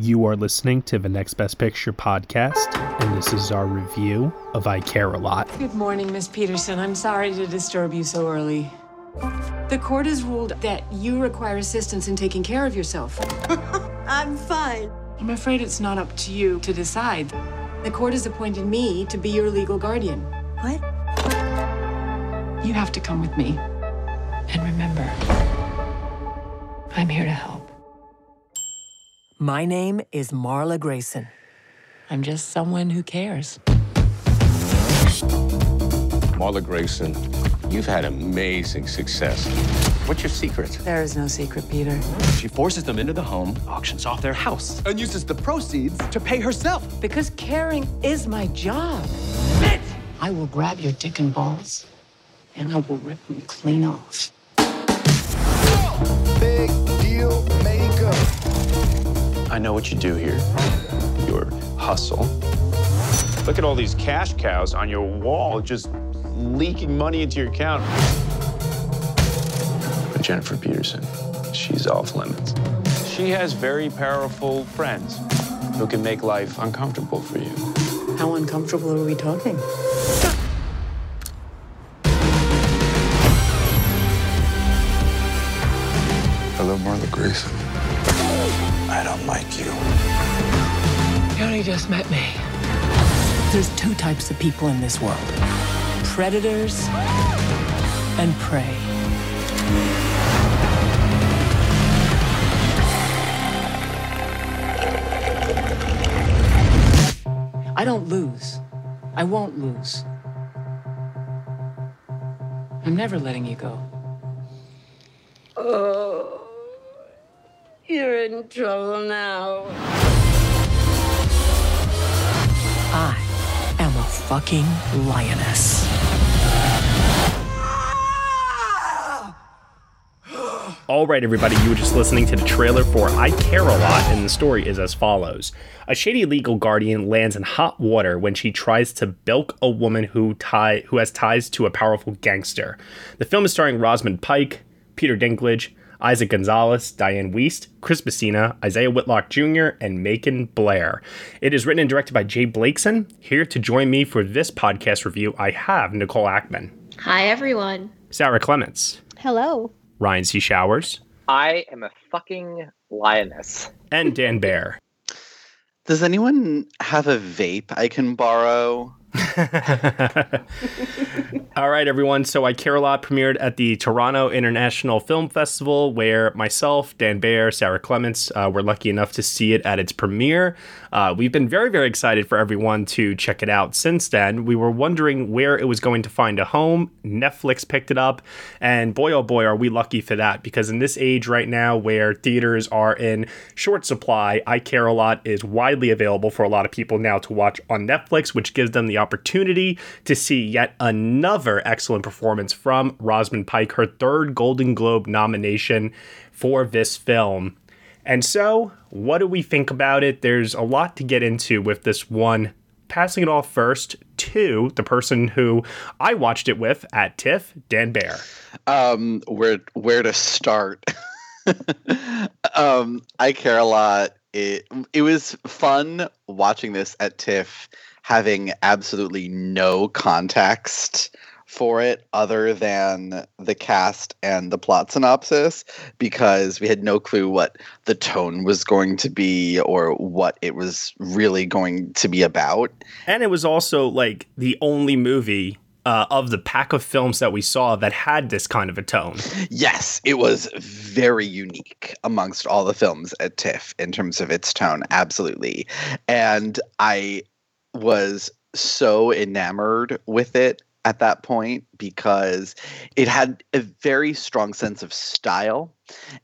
You are listening to the Next Best Picture podcast, and this is our review of I Care a Lot. Good morning, Miss Peterson. I'm sorry to disturb you so early. The court has ruled that you require assistance in taking care of yourself. I'm fine. I'm afraid it's not up to you to decide. The court has appointed me to be your legal guardian. What? You have to come with me. And remember, I'm here to help. My name is Marla Grayson. I'm just someone who cares. Marla Grayson, you've had amazing success. What's your secret? There is no secret, Peter. She forces them into the home, auctions off their house, and uses the proceeds to pay herself. Because caring is my job. I will grab your dick and balls, and I will rip them clean off. Big deal maker. I know what you do here. Your hustle. Look at all these cash cows on your wall just leaking money into your account. But Jennifer Peterson, she's off limits. She has very powerful friends who can make life uncomfortable for you. How uncomfortable are we talking? Hello, Marla Grayson. I don't like you. You only just met me. There's two types of people in this world predators and prey. I don't lose. I won't lose. I'm never letting you go. Oh, you're in trouble now. I am a fucking lioness. All right, everybody, you were just listening to the trailer for I Care a Lot, and the story is as follows. A shady legal guardian lands in hot water when she tries to bilk a woman who tie who has ties to a powerful gangster. The film is starring Rosamund Pike, Peter Dinklage, Eiza Gonzalez, Dianne Wiest, Chris Messina, Isiah Whitlock Jr., and Macon Blair. It is written and directed by J Blakeson. Here to join me for this podcast review, I have Nicole Ackman, Hi, everyone. Sarah Clements, Hello. Ryan C. Showers, I am a fucking lioness. and Dan Bayer. Does anyone have a vape I can borrow? All right, everyone. So I Care a Lot premiered at the Toronto International Film Festival, where myself, Dan Bayer, Sarah Clements uh, were lucky enough to see it at its premiere. Uh, we've been very, very excited for everyone to check it out since then. We were wondering where it was going to find a home. Netflix picked it up, and boy, oh boy, are we lucky for that because in this age right now where theaters are in short supply, I Care a Lot is widely available for a lot of people now to watch on Netflix, which gives them the opportunity to see yet another excellent performance from Rosamund Pike, her third Golden Globe nomination for this film. And so, what do we think about it? There's a lot to get into with this one. Passing it off first to the person who I watched it with at TIFF, Dan Bayer. Um, where where to start? um, I care a lot. It it was fun watching this at TIFF, having absolutely no context for it other than the cast and the plot synopsis because we had no clue what the tone was going to be or what it was really going to be about. And it was also like the only movie uh, of the pack of films that we saw that had this kind of a tone. Yes, it was very unique amongst all the films at TIFF in terms of its tone, absolutely. And I was so enamored with it at that point because it had a very strong sense of style.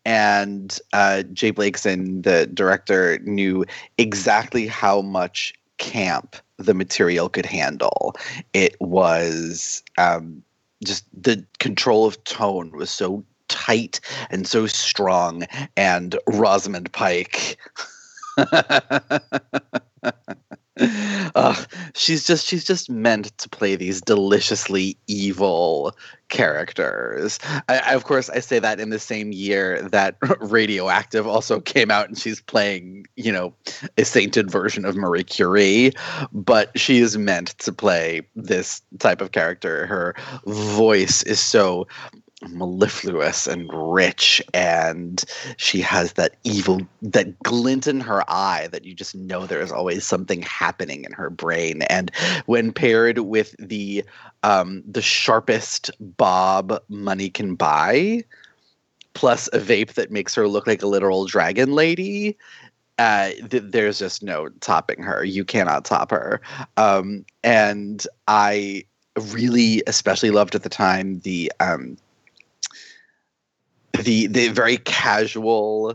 And uh, J Blakeson, the director, knew exactly how much camp the material could handle. It was um, just the control of tone was so tight and so strong. And Rosamund Pike. uh, she's just she's just meant to play these deliciously evil characters. I, I, of course, I say that in the same year that Radioactive also came out, and she's playing, you know, a sainted version of Marie Curie, but she is meant to play this type of character. Her voice is so mellifluous and rich and she has that evil that glint in her eye that you just know there is always something happening in her brain and when paired with the um the sharpest bob money can buy plus a vape that makes her look like a literal dragon lady uh, th- there's just no topping her. You cannot top her. Um, and I really, especially loved at the time the um, the the very casual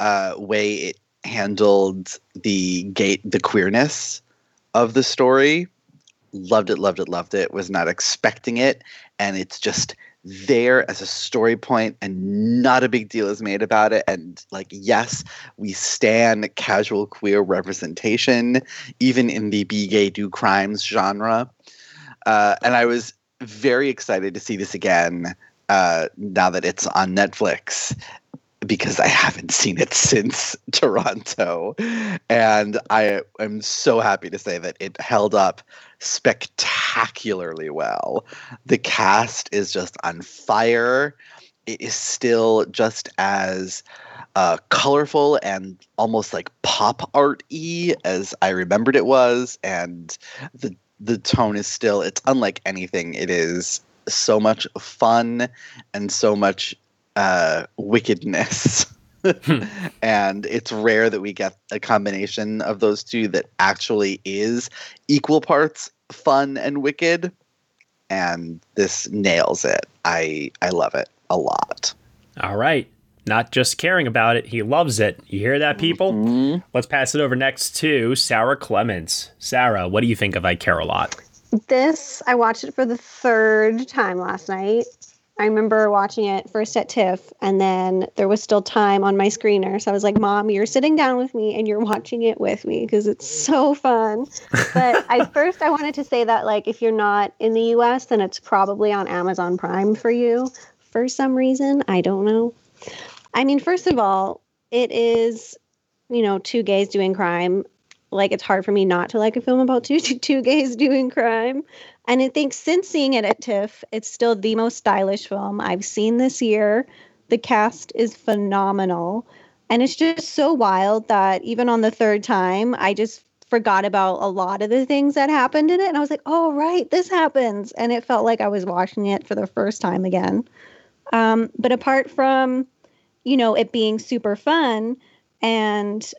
uh, way it handled the gate the queerness of the story. Loved it loved it loved it. Was not expecting it. And it's just there as a story point and not a big deal is made about it. And like yes we stand casual queer representation even in the be gay do crimes genre. Uh, and i was very excited to see this again uh, now that it's on Netflix because I haven't seen it since Toronto. And I am so happy to say that it held up spectacularly well. The cast is just on fire. It is still just as uh, colorful and almost like pop art y as I remembered it was. And the the tone is still it's unlike anything it is so much fun and so much uh, wickedness. hmm. And it's rare that we get a combination of those two that actually is equal parts fun and wicked. And this nails it. I I love it a lot. All right. Not just caring about it, he loves it. You hear that, people? Mm-hmm. Let's pass it over next to Sarah Clements. Sarah, what do you think of I Care a Lot? This, I watched it for the third time last night. I remember watching it first at TIFF, and then there was still time on my screener. So I was like, Mom, you're sitting down with me and you're watching it with me because it's so fun. But I first, I wanted to say that, like, if you're not in the US, then it's probably on Amazon Prime for you for some reason. I don't know. I mean, first of all, it is, you know, two gays doing crime like it's hard for me not to like a film about two two gays doing crime. And I think since seeing it at TIFF, it's still the most stylish film I've seen this year. The cast is phenomenal. And it's just so wild that even on the third time, I just forgot about a lot of the things that happened in it. And I was like, oh, right, this happens. And it felt like I was watching it for the first time again. Um, but apart from, you know, it being super fun and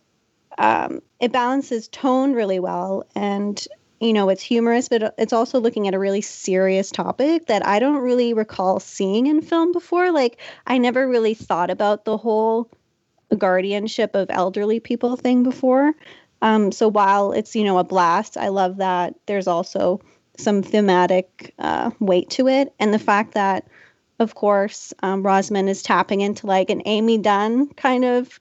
um, it balances tone really well and you know it's humorous but it's also looking at a really serious topic that i don't really recall seeing in film before. Like i never really thought about the whole guardianship of elderly people thing before. Um, so while it's you know a blast i love that there's also some thematic uh, weight to it. And the fact that of course um, Rosamund is tapping into like an Amy Dunne kind of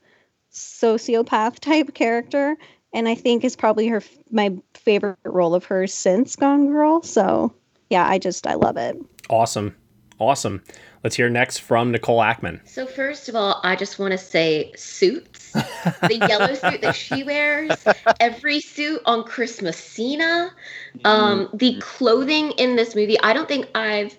sociopath type character and I think is probably her my favorite role of hers since Gone Girl. So yeah, I just I love it. Awesome, awesome. Let's hear next from Nicole Ackman. So first of all, I just want to say suits. the yellow suit that she wears, every suit on Chris Messina, um, the clothing in this movie. I don't think I've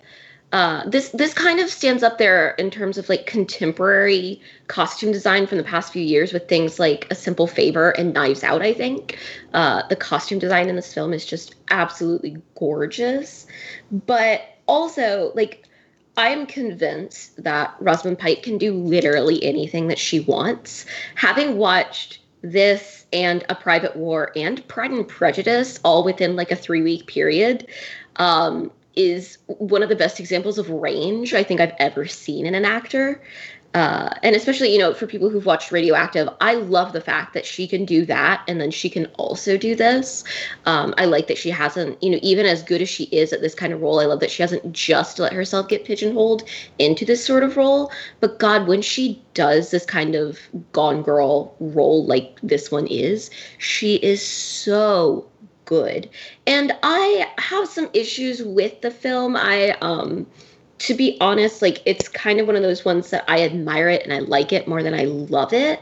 uh, this this kind of stands up there in terms of like contemporary costume design from the past few years with things like a simple favor and knives out i think. Uh, the costume design in this film is just absolutely gorgeous. But also like i am convinced that rosamund pike can do literally anything that she wants. Having watched this and a private war and pride and prejudice all within like a three week period um, is one of the best examples of range I think I've ever seen in an actor. Uh, and especially, you know, for people who've watched Radioactive, I love the fact that she can do that and then she can also do this. Um, I like that she hasn't, you know, even as good as she is at this kind of role, I love that she hasn't just let herself get pigeonholed into this sort of role. But God, when she does this kind of gone girl role like this one is, she is so good. And I have some issues with the film. I um to be honest, like it's kind of one of those ones that I admire it and I like it more than I love it.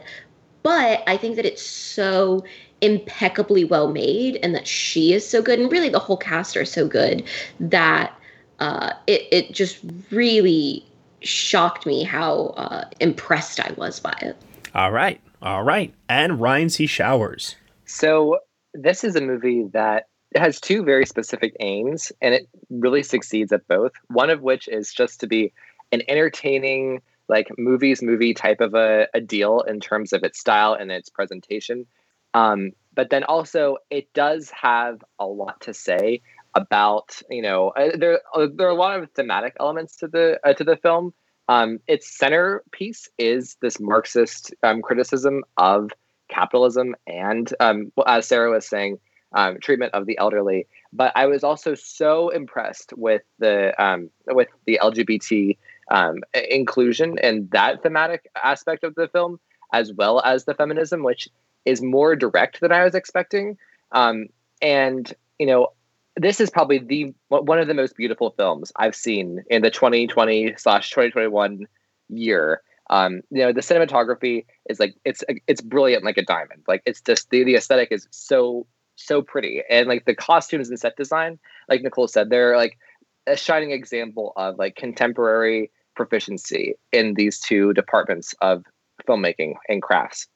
But I think that it's so impeccably well made and that she is so good and really the whole cast are so good that uh, it, it just really shocked me how uh, impressed I was by it. All right. All right. And Ryan C. Showers. So this is a movie that has two very specific aims and it really succeeds at both. One of which is just to be an entertaining, like movies movie type of a, a deal in terms of its style and its presentation. Um, but then also it does have a lot to say about you know uh, there uh, there are a lot of thematic elements to the uh, to the film. Um, its centerpiece is this Marxist um, criticism of capitalism and, um, as Sarah was saying, um, treatment of the elderly. But I was also so impressed with the um, with the LGBT um, inclusion and that thematic aspect of the film, as well as the feminism, which is more direct than I was expecting. Um, and you know, this is probably the one of the most beautiful films I've seen in the 2020 slash 2021 year. Um, you know, the cinematography is like it's it's brilliant like a diamond. Like it's just the, the aesthetic is so so pretty, and like the costumes and set design, like Nicole said, they're like a shining example of like contemporary proficiency in these two departments of filmmaking and crafts.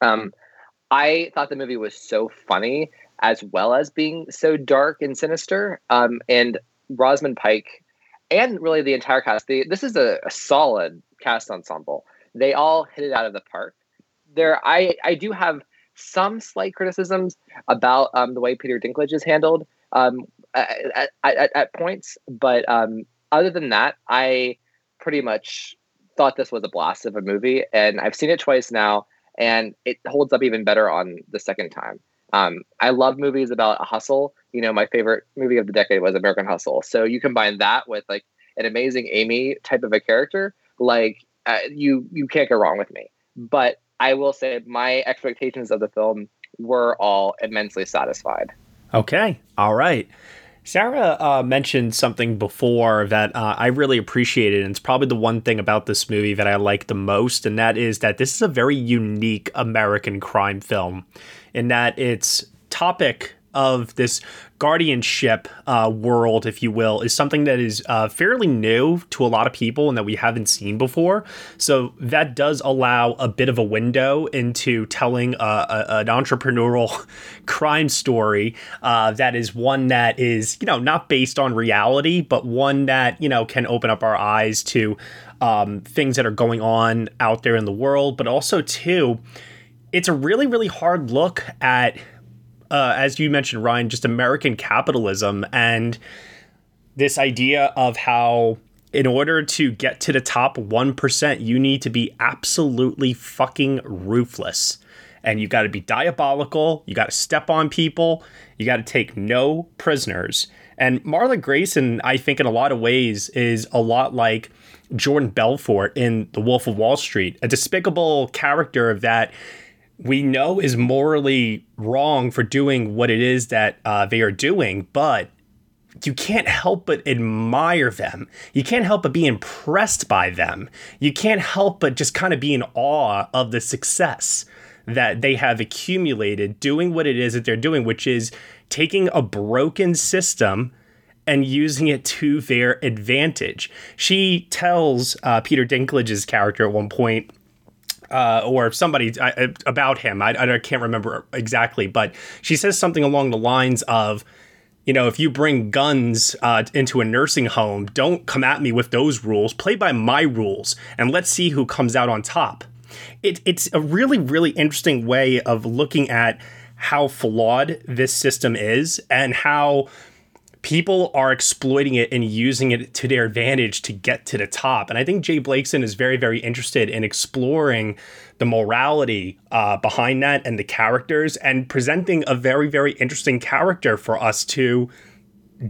Um, I thought the movie was so funny as well as being so dark and sinister. Um, and Rosamund Pike and really the entire cast, this is a, a, solid cast ensemble. They all hit it out of the park. There, I, I do have some slight criticisms about um, the way Peter Dinklage is handled um, at, at, at, points, but um, other than that, I pretty much thought this was a blast of a movie, and I've seen it twice now and it holds up even better on the second time. Um, I love movies about a hustle. You know, my favorite movie of the decade was American Hustle. So you combine that with like an amazing Amy type of a character, like uh, you you can't go wrong with me. But I will say my expectations of the film were all immensely satisfied. Okay, all right. Sarah uh, mentioned something before that uh, I really appreciated, and it's probably the one thing about this movie that I like the most, and that is that this is a very unique American crime film, in that its topic of this guardianship uh, world, if you will, is something that is uh, fairly new to a lot of people and that we haven't seen before. So that does allow a bit of a window into telling a, a, an entrepreneurial crime story uh, that is one that is, you know, not based on reality, but one that, you know, can open up our eyes to um, things that are going on out there in the world, but also, too, it's a really, really hard look at uh, as you mentioned, Ryan, just American capitalism and this idea of how in order to get to the top 1%, you need to be absolutely fucking ruthless. And you got to be diabolical. You got to step on people. You got to take no prisoners. And Marla Grayson, I think, in a lot of ways, is a lot like Jordan Belfort in The Wolf of Wall Street, a despicable character that we know is morally wrong for doing what it is that uh, they are doing, but you can't help but admire them. You can't help but be impressed by them. You can't help but just kind of be in awe of the success that they have accumulated doing what it is that they're doing, which is taking a broken system and using it to their advantage. She tells uh, Peter Dinklage's character at one point, uh, or somebody about him. I, I can't remember exactly, but she says something along the lines of, you know, if you bring guns uh, into a nursing home, don't come at me with those rules. Play by my rules, and let's see who comes out on top. It, it's a really, really interesting way of looking at how flawed this system is and how people are exploiting it and using it to their advantage to get to the top. And I think J Blakeson is very, very interested in exploring the morality uh, behind that and the characters and presenting a very, very interesting character for us to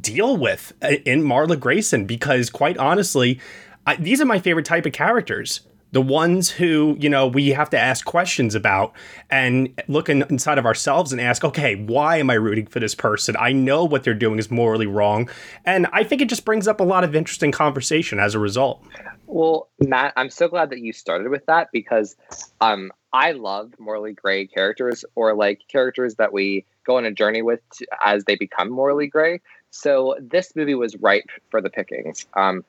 deal with uh, in Marla Grayson. Because quite honestly, I, these are my favorite type of characters. The ones who, you know, we have to ask questions about and look in, inside of ourselves and ask, okay, why am I rooting for this person? I know what they're doing is morally wrong. And I think it just brings up a lot of interesting conversation as a result. Well, Matt, I'm so glad that you started with that because um, I love morally gray characters or like characters that we go on a journey with as they become morally gray. So this movie was ripe for the pickings um,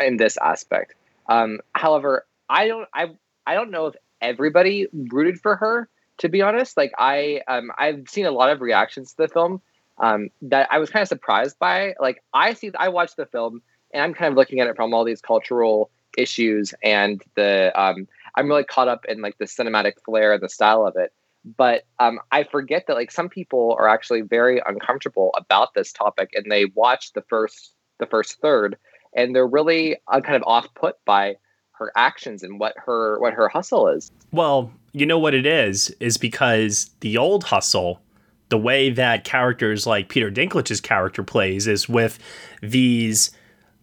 in this aspect. Um, however, I don't I I don't know if everybody rooted for her to be honest. Like I um I've seen a lot of reactions to the film um that I was kind of surprised by. Like I see I watched the film and I'm kind of looking at it from all these cultural issues and the um I'm really caught up in like the cinematic flair and the style of it. But um, I forget that like some people are actually very uncomfortable about this topic, and they watch the first the first third, and they're really uh, kind of off put by her actions and what her what her hustle is. Well, you know what it is is because the old hustle, the way that characters like Peter Dinklage's character plays is with these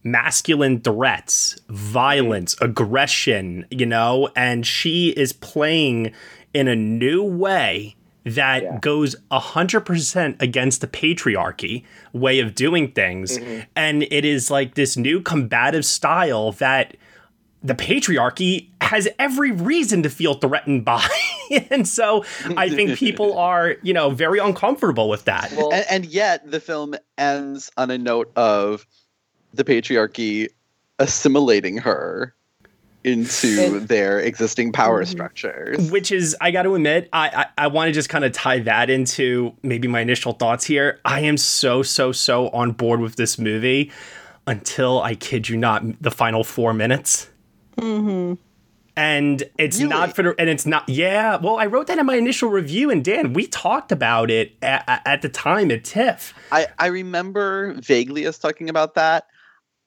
masculine threats, violence, aggression, you know, and she is playing in a new way that yeah. goes 100% against the patriarchy way of doing things. Mm-hmm. And it is like this new combative style that the patriarchy has every reason to feel threatened by. and so I think people are, you know, very uncomfortable with that. Well, and, and, yet the film ends on a note of the patriarchy assimilating her into their existing power mm-hmm. structures. Which is, I got to admit, I, I, I want to just kind of tie that into maybe my initial thoughts here. I am so, so, so on board with this movie until I kid you not, the final four minutes. Mm-hmm. And it's really? not for the, and it's not, yeah. Well, I wrote that in my initial review, and Dan, we talked about it at, at the time at TIFF. I, I remember vaguely us talking about that.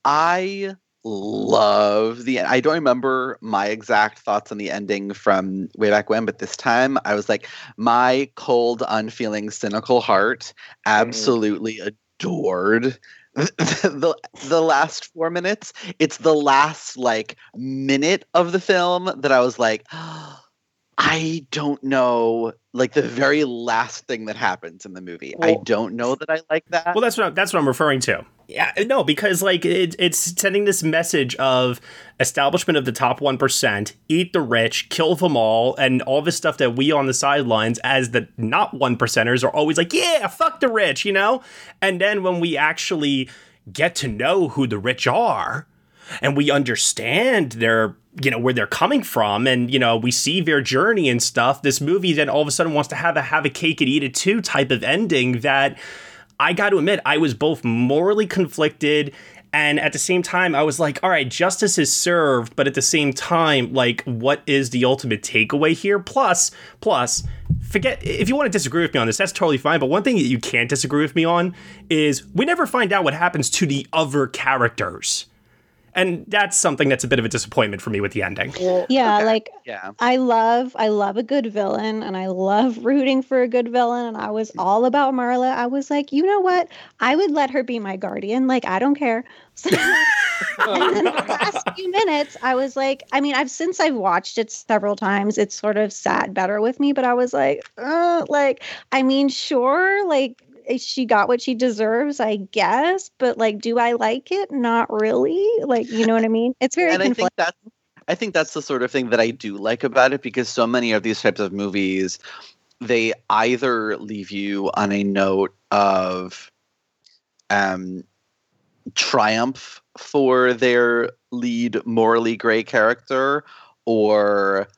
I love the I don't remember my exact thoughts on the ending from way back when, but this time I was like, my cold, unfeeling, cynical heart mm-hmm. absolutely mm. adored the the last four minutes. It's the last like minute of the film that I was like, oh, I don't know. Like the very last thing that happens in the movie, well, I don't know that I like that. Well, that's what I'm, that's what I'm referring to. Yeah, uh, no, because like it, it's sending this message of establishment of the top one percent, eat the rich, kill them all, and all this stuff that we on the sidelines as the not one percenters are always like, yeah, fuck the rich, you know. And then when we actually get to know who the rich are, and we understand their you know where they're coming from. And you know we see their journey and stuff. This movie then all of a sudden wants to have a have a cake and eat it too type of ending that i got to admit i was both morally conflicted and at the same time i was like all right justice is served but at the same time like what is the ultimate takeaway here? Plus plus forget if you want to disagree with me on this that's totally fine but one thing that you can't disagree with me on is we never find out what happens to the other characters and that's something that's a bit of a disappointment for me with the ending. yeah, okay. like yeah. I love I love a good villain and I love rooting for a good villain and I was all about Marla. I was like, "You know what? I would let her be my guardian. Like, I don't care." So, and then the last few minutes, I was like, I mean, I've since I've watched it several times, it's sort of sat better with me, but I was like, uh, like, I mean, sure, like she got what she deserves, I guess. But like, do I like it? Not really. Like, you know what I mean? It's very and conflicting. I think that I think that's the sort of thing that I do like about it because so many of these types of movies, they either leave you on a note of um, triumph for their lead morally gray character, or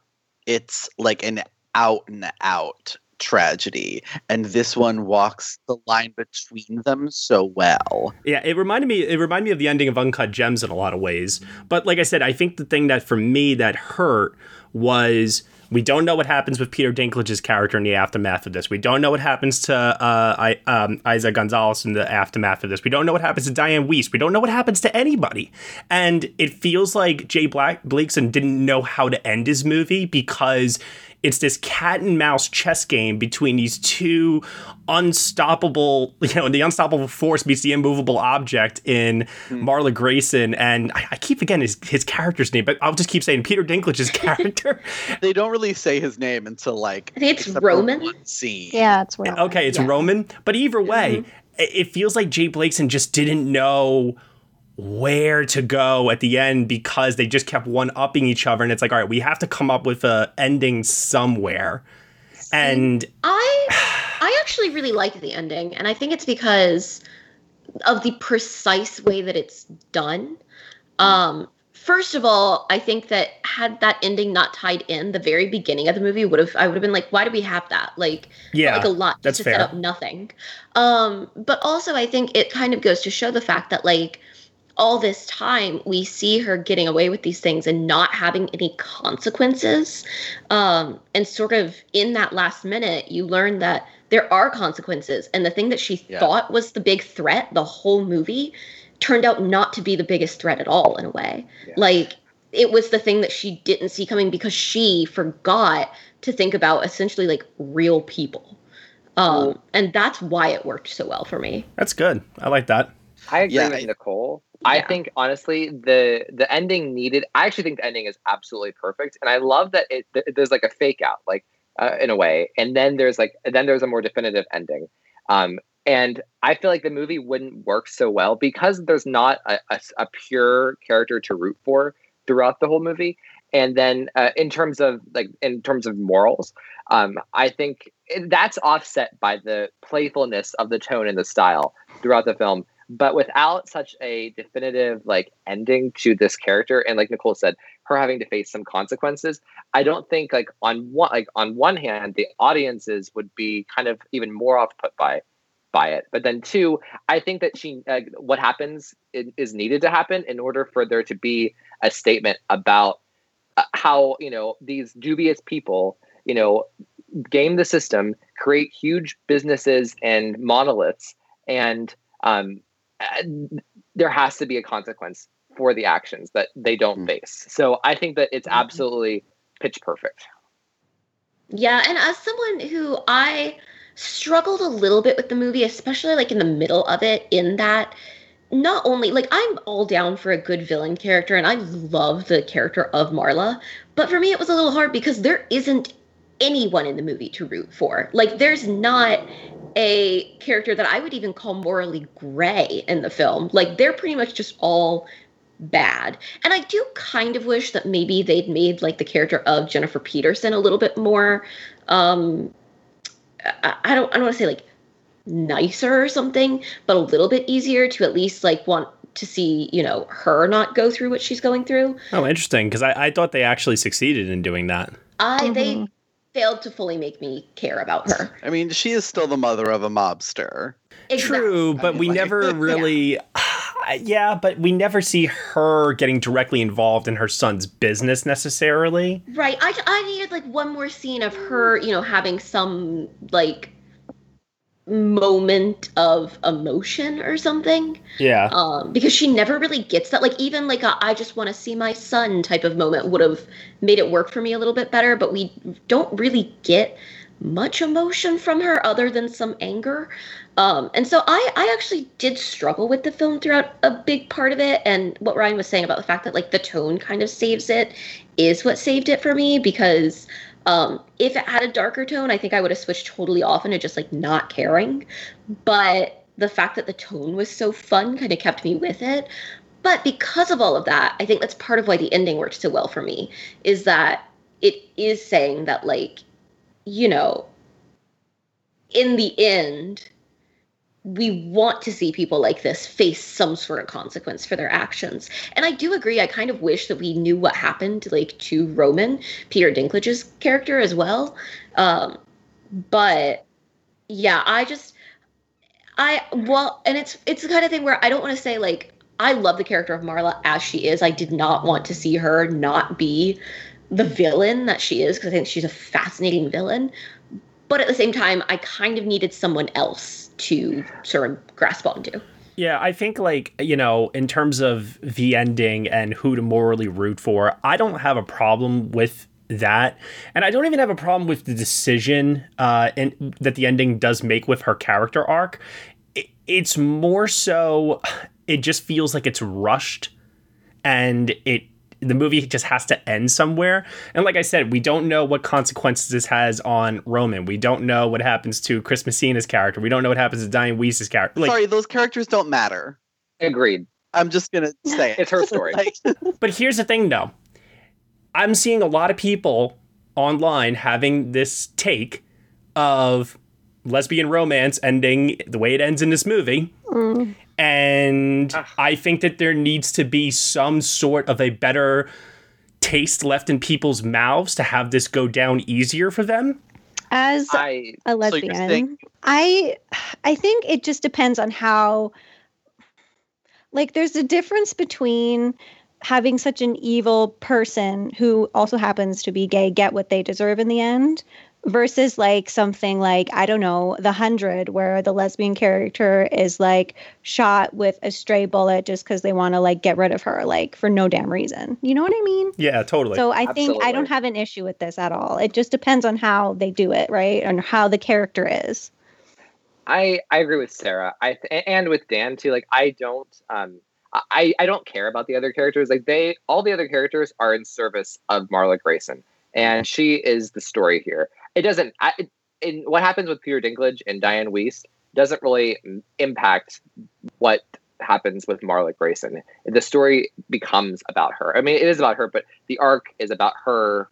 it's like an out and out tragedy and this one walks the line between them so well yeah it reminded me it reminded me of the ending of uncut gems in a lot of ways but like i said i think the thing that for me that hurt was we don't know what happens with Peter Dinklage's character in the aftermath of this. We don't know what happens to uh, I, um, Eiza Gonzalez in the aftermath of this. We don't know what happens to Dianne Wiest. We don't know what happens to anybody. And it feels like J Black Blakeson didn't know how to end his movie because it's this cat and mouse chess game between these two unstoppable, you know, the unstoppable force meets the immovable object in hmm. Marla Grayson. And I, I, keep forgetting his, his character's name, but I'll just keep saying Peter Dinklage's character. they don't really say his name until like it's Roman. scene. Yeah, it's Roman. Okay, it's yeah. Roman. But either way, mm-hmm. it, it feels like J Blakeson just didn't know where to go at the end because they just kept one upping each other. And it's like all right we have to come up with a ending somewhere. And i i actually really like the ending. And i think it's because of the precise way that it's done. Um first of all i think that had that ending not tied in the very beginning of the movie would have i would have been like why do we have that? Like yeah like a lot that's to fair. set up nothing. Um but also i think it kind of goes to show the fact that like all this time we see her getting away with these things and not having any consequences. Um, and sort of in that last minute you learn that there are consequences. And the thing that she yeah. thought was the big threat the whole movie turned out not to be the biggest threat at all in a way. Yeah. like it was the thing that she didn't see coming because she forgot to think about essentially like real people. Um, and that's why it worked so well for me. That's good. I like that. I agree yeah, with Nicole. I yeah. think honestly the the ending needed. I actually think the ending is absolutely perfect, and I love that it there's like a fake out, like uh, in a way, and then there's like then there's a more definitive ending. Um, and I feel like the movie wouldn't work so well because there's not a, a, a pure character to root for throughout the whole movie. And then uh, in terms of like in terms of morals, um, I think that's offset by the playfulness of the tone and the style throughout the film but without such a definitive like ending to this character and like nicole said her having to face some consequences i don't think like on one like on one hand the audiences would be kind of even more off put by by it. But then two i think that she uh, what happens is needed to happen in order for there to be a statement about uh, how you know these dubious people you know game the system create huge businesses and monoliths and um, there has to be a consequence for the actions that they don't mm-hmm. face. So I think that it's mm-hmm. absolutely pitch perfect. Yeah, and as someone who I struggled a little bit with the movie, especially like in the middle of it, in that not only like I'm all down for a good villain character and I love the character of Marla, but for me it was a little hard because there isn't anyone in the movie to root for. Like there's not a character that I would even call morally gray in the film. Like they're pretty much just all bad. And I do kind of wish that maybe they'd made like the character of Jennifer Peterson a little bit more um I, I don't I don't want to say like nicer or something, but a little bit easier to at least like want to see, you know, her not go through what she's going through. Oh, interesting. Because I, I thought they actually succeeded in doing that. I mm-hmm. they failed to fully make me care about her. I mean, she is still the mother of a mobster. Exactly. True, but we never really. yeah. yeah, but we never see her getting directly involved in her son's business necessarily. Right. I, I needed like one more scene of her, you know, having some like moment of emotion or something. Yeah. Um, because she never really gets that. Like even like a I just want to see my son type of moment would have made it work for me a little bit better. But we don't really get much emotion from her other than some anger. Um, and so I, I actually did struggle with the film throughout a big part of it. And what Ryan was saying about the fact that like the tone kind of saves it is what saved it for me because um, if it had a darker tone, I think I would have switched totally off into just like not caring. But the fact that the tone was so fun kind of kept me with it. But because of all of that, I think that's part of why the ending worked so well for me is that it is saying that, like, you know, in the end, we want to see people like this face some sort of consequence for their actions. And I do agree. I kind of wish that we knew what happened like to Roman, Peter Dinklage's character as well. Um, but yeah, I just I well, and it's it's the kind of thing where I don't want to say like I love the character of Marla as she is. I did not want to see her not be the villain that she is because I think she's a fascinating villain. But at the same time, I kind of needed someone else to sort of grasp onto. Yeah, I think like, you know, in terms of the ending and who to morally root for, I don't have a problem with that. And I don't even have a problem with the decision uh, and that the ending does make with her character arc. It, it's more so, it just feels like it's rushed and it the movie just has to end somewhere. And like I said, we don't know what consequences this has on Roman. We don't know what happens to Chris Messina's character. We don't know what happens to Diane Weiss's character. Like, Sorry, those characters don't matter. Agreed. I'm just gonna say it. it's her story. like, but here's the thing, though. I'm seeing a lot of people online having this take of lesbian romance ending the way it ends in this movie. Mm. And ah. I think that there needs to be some sort of a better taste left in people's mouths to have this go down easier for them. As I, a lesbian, so I I think it just depends on how like there's a difference between having such an evil person who also happens to be gay get what they deserve in the end versus like something like I don't know, The Hundred, where the lesbian character is like shot with a stray bullet just because they want to like get rid of her, like for no damn reason. You know what I mean? Yeah, totally. So I Absolutely. think I don't have an issue with this at all. It just depends on how they do it, right, and how the character is. I I agree with Sarah. I and with Dan too. Like I don't um I I don't care about the other characters. Like they all the other characters are in service of Marla Grayson, and she is the story here it doesn't. I, in what happens with Peter Dinklage and Diane Weiss doesn't really impact what happens with Marla Grayson. The story becomes about her. I mean, it is about her, but the arc is about her,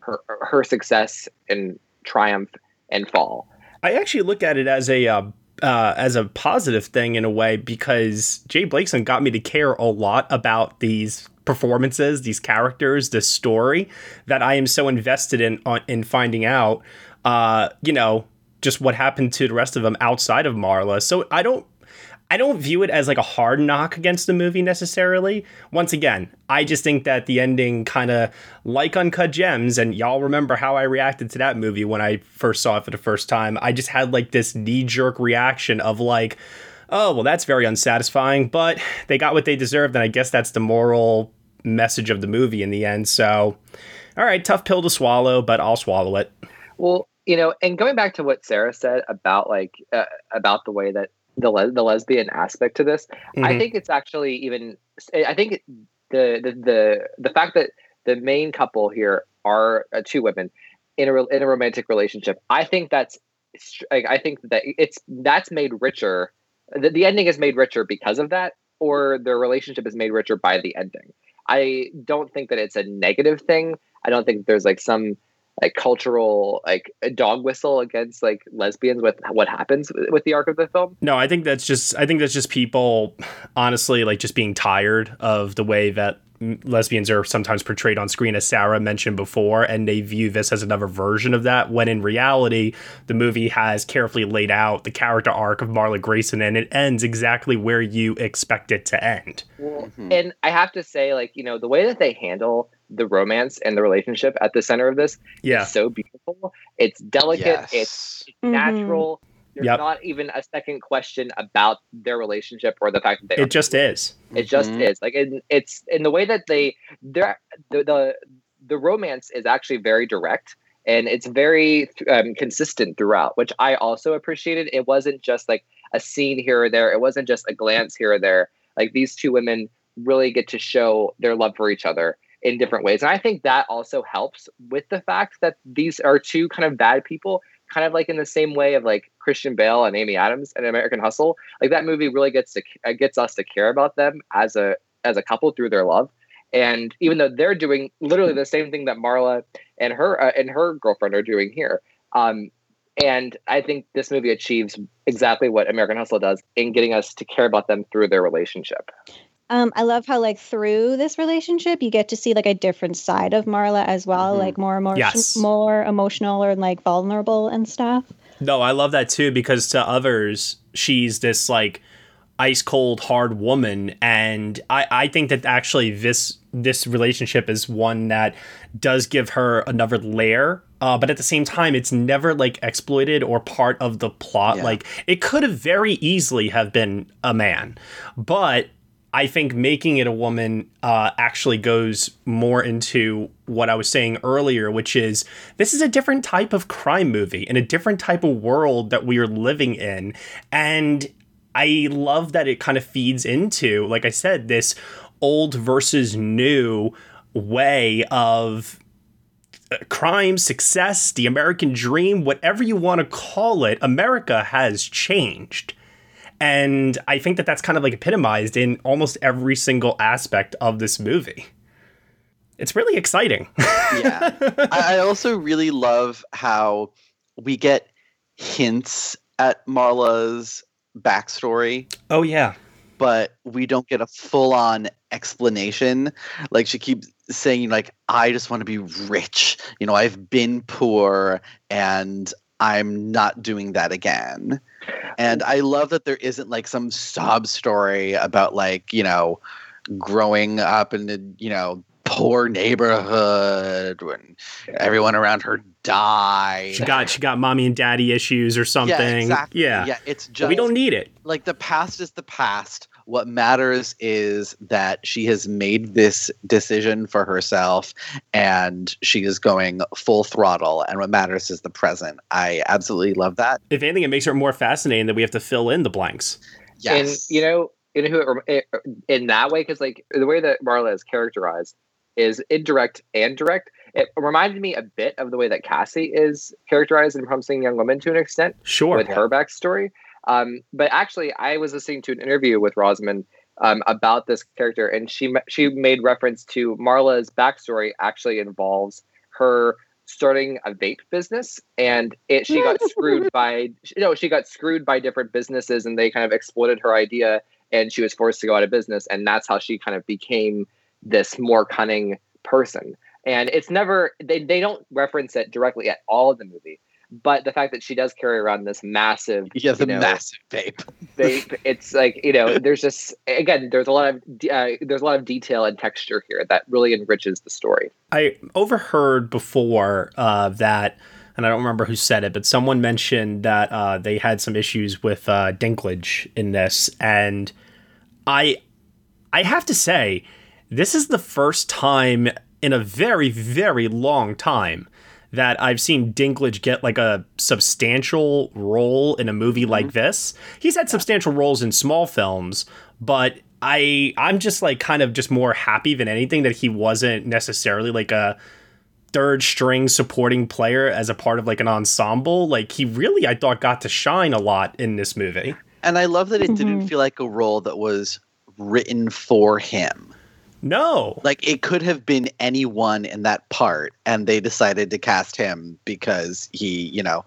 her, her success and triumph and fall. I actually look at it as a uh, uh, as a positive thing in a way because J Blakeson got me to care a lot about these performances, these characters, this story that I am so invested in in finding out. Uh, you know, just what happened to the rest of them outside of Marla. So I don't I don't view it as like a hard knock against the movie necessarily. Once again, I just think that the ending kind of like Uncut Gems, and y'all remember how I reacted to that movie when I first saw it for the first time. I just had like this knee jerk reaction of like, oh, well, that's very unsatisfying, but they got what they deserved, and I guess that's the moral message of the movie in the end. So, all right, tough pill to swallow, but I'll swallow it. Well, you know, and going back to what Sarah said about like uh, about the way that the le- the lesbian aspect to this, mm-hmm. I think it's actually even. I think the the the the fact that the main couple here are uh, two women in a in a romantic relationship. I think that's like I think that it's that's made richer. The, the ending is made richer because of that, or their relationship is made richer by the ending. I don't think that it's a negative thing. I don't think there's like some like cultural like a dog whistle against like lesbians with what happens with the arc of the film no i think that's just i think that's just people honestly like just being tired of the way that lesbians are sometimes portrayed on screen, as Sarah mentioned before, and they view this as another version of that. When in reality, the movie has carefully laid out the character arc of Marla Grayson, and it ends exactly where you expect it to end. mm-hmm. And I have to say, like you know, the way that they handle the romance and the relationship at the center of this yeah. is so beautiful. It's delicate. Yes. It's, natural. mm-hmm. Natural. There's yep. not even a second question about their relationship or the fact that they. It just is. It just mm-hmm. is. Like in, it's in the way that they they're the, the the romance is actually very direct and it's very um, consistent throughout, which I also appreciated. It wasn't just like a scene here or there. It wasn't just a glance here or there. Like these two women really get to show their love for each other in different ways. And I think that also helps with the fact that these are two kind of bad people kind of like in the same way of like Christian Bale and Amy Adams and American Hustle. Like that movie really gets to uh, gets us to care about them as a as a couple through their love. And even though they're doing literally the same thing that Marla and her uh, and her girlfriend are doing here, um, and I think this movie achieves exactly what American Hustle does in getting us to care about them through their relationship. Um, I love how like through this relationship you get to see like a different side of Marla as well, mm-hmm. like more emotion, yes. more emotional or like vulnerable and stuff. No, I love that too because to others she's this like ice cold hard woman and I I think that actually this this relationship is one that does give her another layer uh, but at the same time it's never like exploited or part of the plot yeah. like it could have very easily have been a man but I think making it a woman uh, actually goes more into what I was saying earlier, which is this is a different type of crime movie and a different type of world that we are living in. And I love that it kind of feeds into, like I said, this old versus new way of uh, crime, success, the American dream, whatever you want to call it, America has changed. And I think that that's kind of like epitomized in almost every single aspect of this movie. It's really exciting. yeah. I also really love how we get hints at Marla's backstory. Oh, yeah. But we don't get a full on explanation. Like she keeps saying, like, I just want to be rich. You know, I've been poor and I'm not doing that again. And I love that there isn't like some sob story about like, you know, growing up in the, you know, poor neighborhood when everyone around her died. She got she got mommy and daddy issues or something. Yeah, exactly. yeah. yeah it's just we don't need it. Like the past is the past. What matters is that she has made this decision for herself and she is going full throttle. And what matters is the present. I absolutely love that. If anything, it makes her more fascinating that we have to fill in the blanks. Yes. And, you know, in, who it, in that way, because like the way that Marla is characterized is indirect and direct. It reminded me a bit of the way that Cassie is characterized in Promising Young Woman to an extent. Sure. With her backstory. Um, but actually, I was listening to an interview with Rosamund um, about this character, and she she made reference to Marla's backstory. Actually, involves her starting a vape business, and it she got screwed by you know she got screwed by different businesses, and they kind of exploited her idea, and she was forced to go out of business, and that's how she kind of became this more cunning person. And it's never they they don't reference it directly at all in the movie, but the fact that she does carry around this massive yeah the you know, massive vape. vape it's like you know there's just again there's a lot of uh, there's a lot of detail and texture here that really enriches the story. I overheard before uh, that and i don't remember who said it but someone mentioned that uh, they had some issues with uh, dinklage in this and i i have to say this is the first time in a very very long time that I've seen Dinklage get like a substantial role in a movie mm-hmm. like this. He's had substantial roles in small films, but I I'm just like kind of just more happy than anything that he wasn't necessarily like a third string supporting player as a part of like an ensemble. Like he really I thought got to shine a lot in this movie. And I love that it mm-hmm. didn't feel like a role that was written for him. No. Like it could have been anyone in that part, and they decided to cast him because he, you know,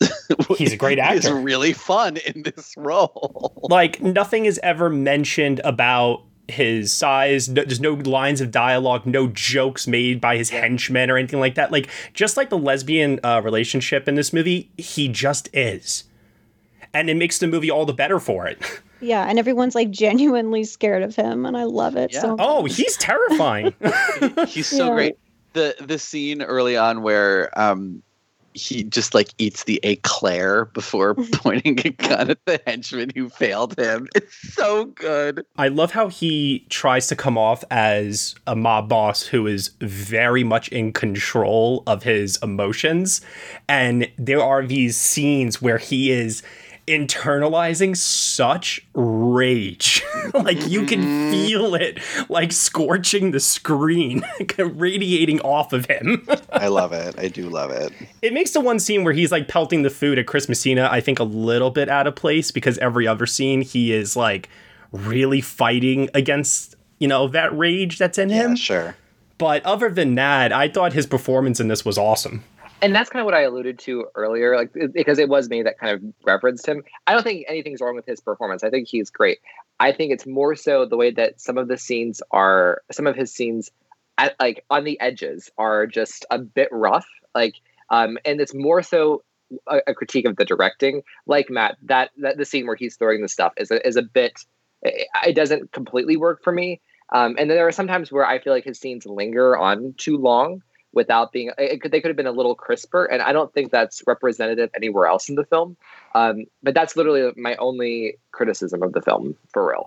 he's a great actor. He's really fun in this role. like nothing is ever mentioned about his size. No, there's no lines of dialogue, no jokes made by his henchmen or anything like that. Like just like the lesbian uh, relationship in this movie, he just is, and it makes the movie all the better for it. Yeah, and everyone's like genuinely scared of him, and I love it. Yeah. So oh, he's terrifying. he's so yeah. great. The the scene early on where um he just like eats the eclair before pointing a gun at the henchman who failed him. It's so good. I love how he tries to come off as a mob boss who is very much in control of his emotions. And there are these scenes where he is internalizing such rage. like you can mm-hmm. feel it like scorching the screen, radiating off of him. I love it. I do love it. It makes the one scene where he's like pelting the food at Chris Messina, I think, a little bit out of place because every other scene he is like really fighting against, you know, that rage that's in yeah, him. Sure. But other than that, I thought his performance in this was awesome and that's kind of what I alluded to earlier, like because it was me that kind of referenced him. I don't think anything's wrong with his performance. I think he's great. I think it's more so the way that some of the scenes are, some of his scenes, at, like on the edges, are just a bit rough. Like, um, and it's more so a, a, critique of the directing. Like Matt, that that the scene where he's throwing the stuff is a, is a bit. It doesn't completely work for me. Um, and then there are sometimes where I feel like his scenes linger on too long without being could, they could have been a little crisper and i don't think that's representative anywhere else in the film. Um, but that's literally my only criticism of the film for real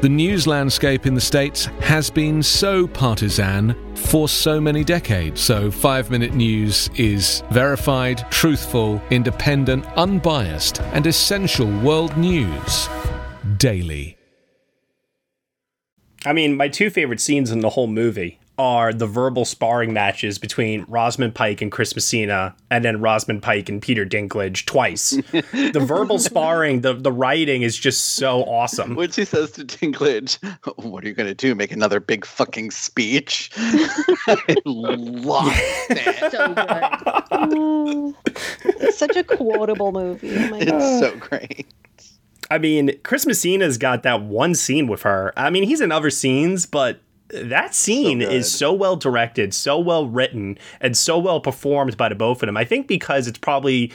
the news landscape in the States has been so partisan for so many decades. So, five minute news is verified, truthful, independent, unbiased, and essential world news daily. I mean, my two favorite scenes in the whole movie are the verbal sparring matches between Rosamund Pike and Chris Messina, and then Rosamund Pike and Peter Dinklage twice. the verbal sparring, the the writing is just so awesome. When she says to Dinklage, oh, "What are you going to do? Make another big fucking speech?" I love it. Oh, it's such a quotable movie. Oh It's God. so great. I mean, Chris Messina's got that one scene with her. I mean, he's in other scenes, but that scene good. is so well directed, so well written, and so well performed by the both of them. I think because it's probably,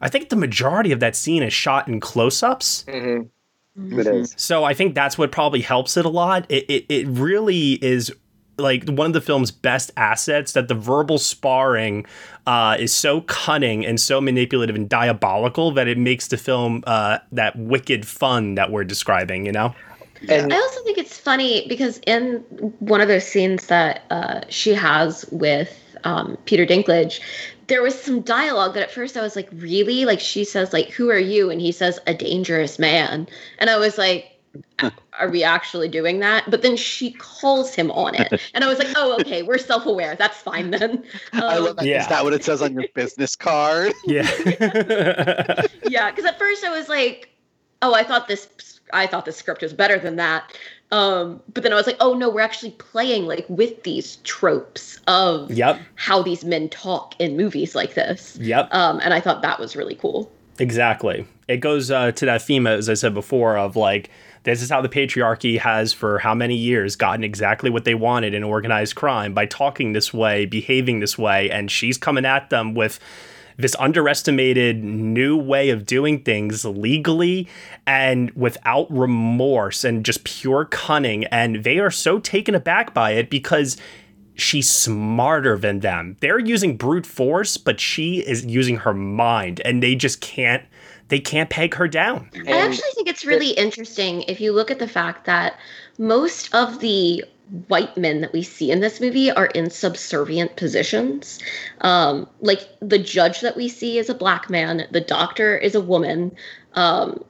I think the majority of that scene is shot in close-ups. Mm-hmm. It is. So I think that's what probably helps it a lot. It, it, it really is like one of the film's best assets that the verbal sparring uh, is so cunning and so manipulative and diabolical that it makes the film uh, that wicked fun that we're describing, you know? And I also think it's funny because in one of those scenes that uh, she has with um, Peter Dinklage, there was some dialogue that at first I was like, really? Like she says, like, who are you? And he says, a dangerous man. And I was like, are we actually doing that? But then she calls him on it. And I was like, oh, okay, we're self aware. That's fine then. I Um, love that. Is Yeah. that what it says on your business card? Yeah. yeah, because at first I was like, oh, I thought this, I thought the script was better than that. Um, but then I was like, oh no, we're actually playing like with these tropes of yep. how these men talk in movies like this. Yep. Um, and I thought that was really cool. Exactly. It goes uh, to that theme, as I said before, of like, this is how the patriarchy has for how many years gotten exactly what they wanted in organized crime by talking this way, behaving this way. And she's coming at them with this underestimated new way of doing things legally and without remorse and just pure cunning. And they are so taken aback by it because she's smarter than them. They're using brute force, but she is using her mind, and they just can't they can't peg her down. I actually think it's really interesting if you look at the fact that most of the white men that we see in this movie are in subservient positions. Um, like the judge that we see is a black man, the doctor is a woman. Um,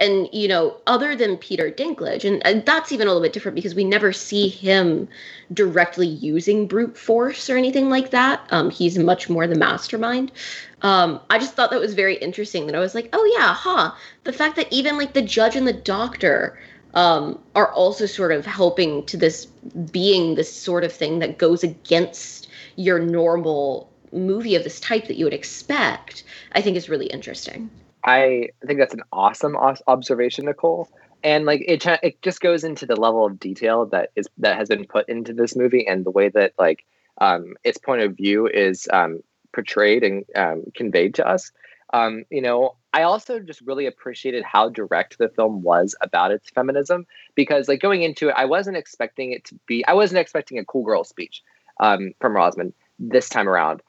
and you know, other than Peter Dinklage, and, and that's even a little bit different because we never see him directly using brute force or anything like that. Um, he's much more the mastermind. Um, I just thought that was very interesting. That I was like, oh yeah, huh. The fact that even like the judge and the doctor um, are also sort of helping to this being this sort of thing that goes against your normal movie of this type that you would expect. I think is really interesting. I think that's an awesome observation, Nicole. And like it, it just goes into the level of detail that is that has been put into this movie and the way that like um, its point of view is um, portrayed and um, conveyed to us. Um, you know, I also just really appreciated how direct the film was about its feminism because, like, going into it, I wasn't expecting it to be. I wasn't expecting a cool girl speech um, from Rosamund this time around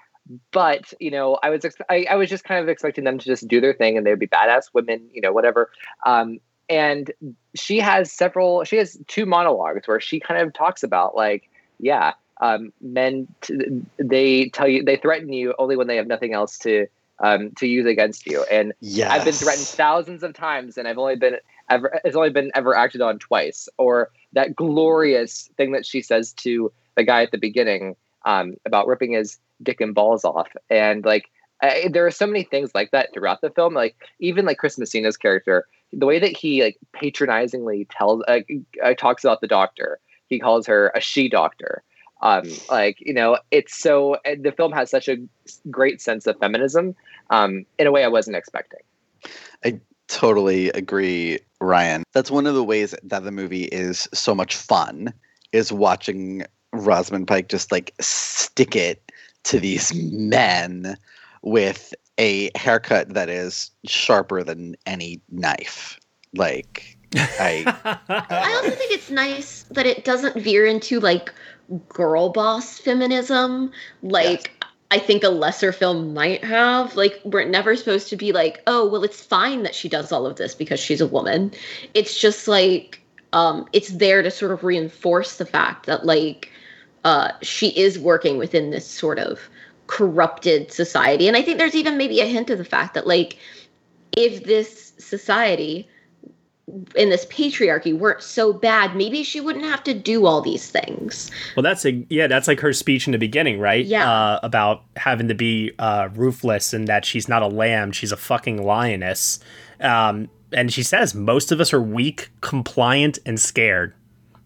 but you know i was ex- I, I was just kind of expecting them to just do their thing and they would be badass women you know whatever um and she has several she has two monologues where she kind of talks about like yeah um men t- they tell you they threaten you only when they have nothing else to um to use against you and Yes. i've been threatened thousands of times and i've only been ever it's only been ever acted on twice or that glorious thing that she says to the guy at the beginning um about ripping his dick and balls off and like I, there are so many things like that throughout the film. Like even like Chris Messina's character, the way that he like patronizingly tells, uh, talks about the doctor. He calls her a she doctor. Um, like you know, it's so the film has such a great sense of feminism um, in a way I wasn't expecting. I totally agree, Ryan. That's one of the ways that the movie is so much fun is watching Rosamund Pike just like stick it to these men with a haircut that is sharper than any knife. Like I I also think it's nice that it doesn't veer into like girl boss feminism like yes. I think a lesser film might have. Like we're never supposed to be like, oh, well it's fine that she does all of this because she's a woman. It's just like um it's there to sort of reinforce the fact that like uh she is working within this sort of corrupted society. And I think there's even maybe a hint of the fact that like if this society in this patriarchy weren't so bad, maybe she wouldn't have to do all these things. Well, that's a yeah, that's like her speech in the beginning, right? Yeah, uh, about having to be uh, ruthless and that she's not a lamb, she's a fucking lioness. Um, and she says most of us are weak, compliant, and scared,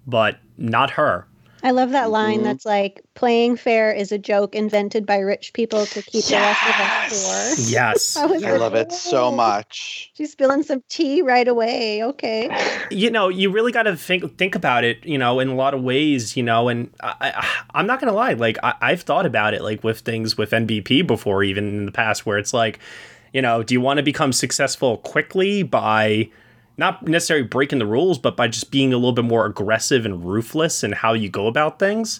but not her. I love that line mm-hmm. that's like playing fair is a joke invented by rich people to keep yes! the rest of us poor. Yes. I, I love it so much. She's spilling some tea right away. Okay. You know, you really got to think think about it, you know, in a lot of ways, you know, and I, I, am not going to lie, like I, I've thought about it like with things with NBP before even in the past where it's like, you know, do you want to become successful quickly by not necessarily breaking the rules, but by just being a little bit more aggressive and ruthless in how you go about things?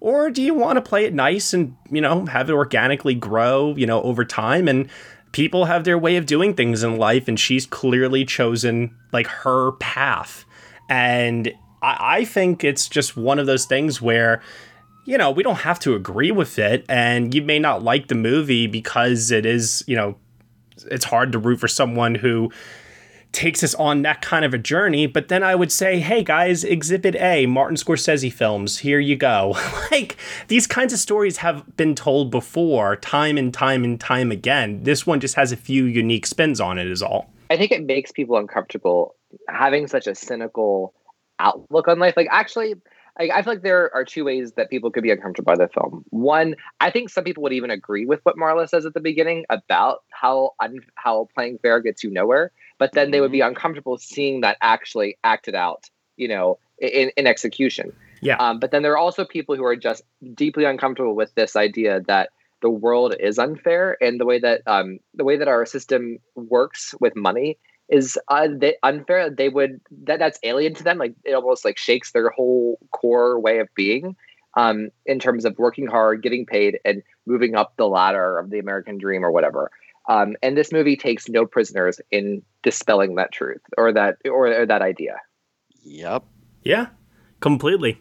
Or do you want to play it nice and, you know, have it organically grow, you know, over time? And people have their way of doing things in life, and she's clearly chosen like her path. And I, I think it's just one of those things where, you know, we don't have to agree with it, and you may not like the movie because it is, you know, it's hard to root for someone who takes us on that kind of a journey. But then I would say, hey guys, Exhibit A, Martin Scorsese films, here you go. like these kinds of stories have been told before, time and time and time again. This one just has a few unique spins on it, is all. I think it makes people uncomfortable having such a cynical outlook on life. Like, actually, I, I feel like there are two ways that people could be uncomfortable by the film. One, I think some people would even agree with what Marla says at the beginning about how un, how playing fair gets you nowhere, but then they would be mm-hmm. uncomfortable seeing that actually acted out, you know, in, in execution. Yeah. Um, but then there are also people who are just deeply uncomfortable with this idea that the world is unfair and the way that um, the way that our system works with money is uh, they, unfair they would that that's alien to them like it almost like shakes their whole core way of being um, in terms of working hard getting paid and moving up the ladder of the american dream or whatever um, and this movie takes no prisoners in dispelling that truth or that or, or that idea yep yeah completely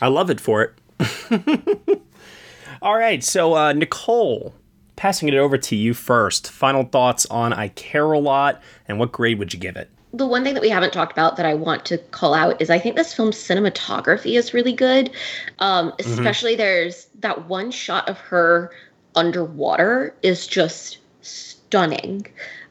i love it for it all right so uh, nicole passing it over to you first. Final thoughts on I Care a Lot, and what grade would you give it? The one thing that we haven't talked about that I want to call out is I think this film's cinematography is really good. Um, mm-hmm. especially mm-hmm. there's that one shot of her underwater is just stunning.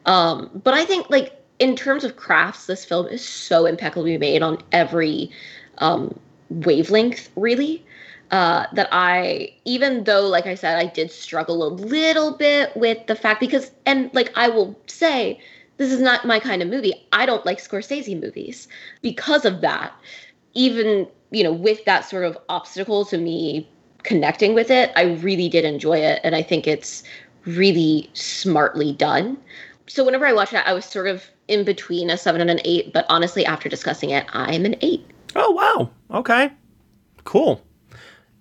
Um, but I think like in terms of crafts, this film is so impeccably made on every um, wavelength, really uh, that I, even though, like I said, I did struggle a little bit with the fact because, and like I will say, this is not my kind of movie. I don't like Scorsese movies because of that. Even, you know, with that sort of obstacle to me connecting with it, I really did enjoy it. And I think it's really smartly done. So whenever I watched it, I was sort of in between a seven and an eight. But honestly, after discussing it, I'm an eight. Oh, wow. Okay. Cool.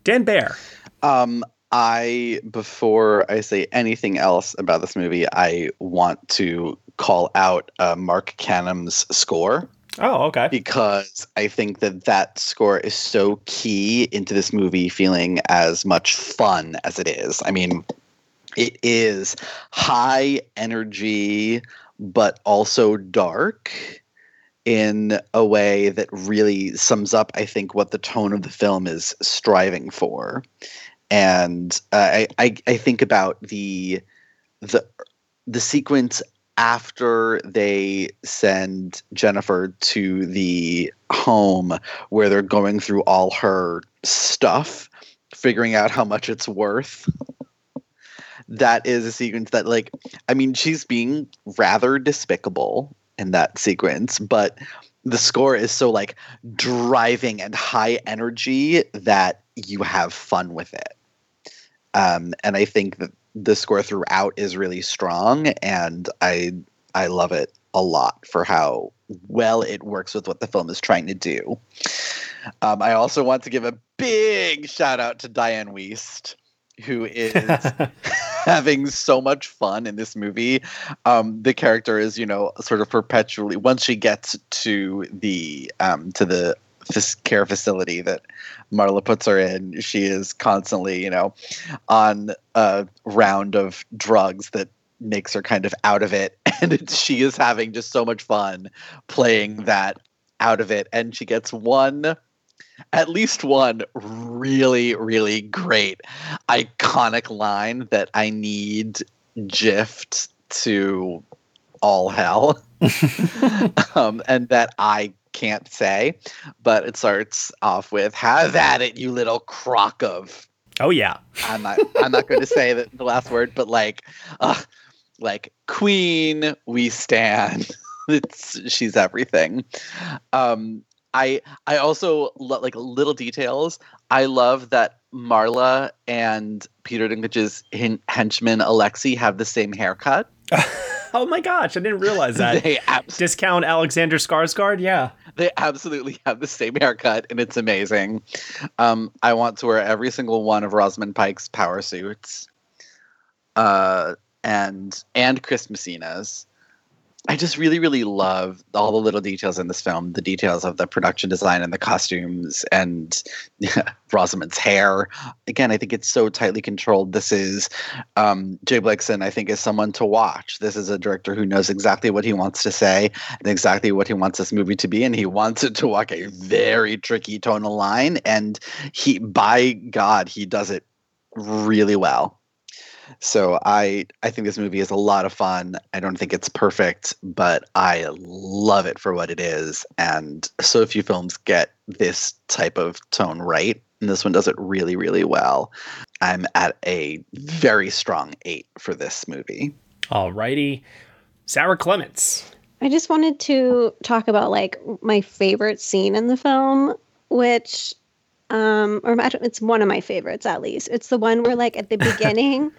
Dan Bayer. Um, I before I say anything else about this movie, I want to call out uh, Marc Canham's score. Oh, okay. Because I think that that score is so key into this movie feeling as much fun as it is. I mean, it is high energy, but also dark in a way that really sums up, I think, what the tone of the film is striving for. And uh, I, I, I think about the the the sequence after they send Jennifer to the home where they're going through all her stuff, figuring out how much it's worth. That is a sequence that like I mean she's being rather despicable in that sequence, but the score is so like driving and high energy that you have fun with it. Um, and I think that the score throughout is really strong, and I I love it a lot for how well it works with what the film is trying to do. Um, I also want to give a big shout out to Dianne Wiest, who is having so much fun in this movie. Um, the character is, you know, sort of perpetually once she gets to the um, to the care facility that Marla puts her in, she is constantly, you know, on a round of drugs that makes her kind of out of it, and she is having just so much fun playing that out of it, and she gets one at least one really, really great iconic line that I need gifted to all hell. um, and that I can't say, but it starts off with "Have at it, you little crock of." Oh yeah. I'm not. I'm not going to say the, the last word, but like, uh, like Queen, we stand. it's she's everything. Um, I I also lo- like little details. I love that Marla and Peter Dinklage's hen- henchman Alexei have the same haircut. oh my gosh, I didn't realize that. they abs- Discount Alexander Skarsgård, yeah. They absolutely have the same haircut, and it's amazing. Um, I want to wear every single one of Rosamund Pike's power suits, uh, and and Chris Messina's. I just really, really love all the little details in this film, the details of the production design and the costumes and Rosamund's hair. Again, I think it's so tightly controlled. This is um, J Blakeson, I think, is someone to watch. This is a director who knows exactly what he wants to say and exactly what he wants this movie to be. And he wants it to walk a very tricky tonal line. And he, by God, he does it really well. So I I think this movie is a lot of fun. I don't think it's perfect, but I love it for what it is. And so few films get this type of tone right, and this one does it really really well. I'm at a very strong eight for this movie. Alrighty, Sarah Clements. I just wanted to talk about like my favorite scene in the film, which um or it's one of my favorites at least. It's the one where like at the beginning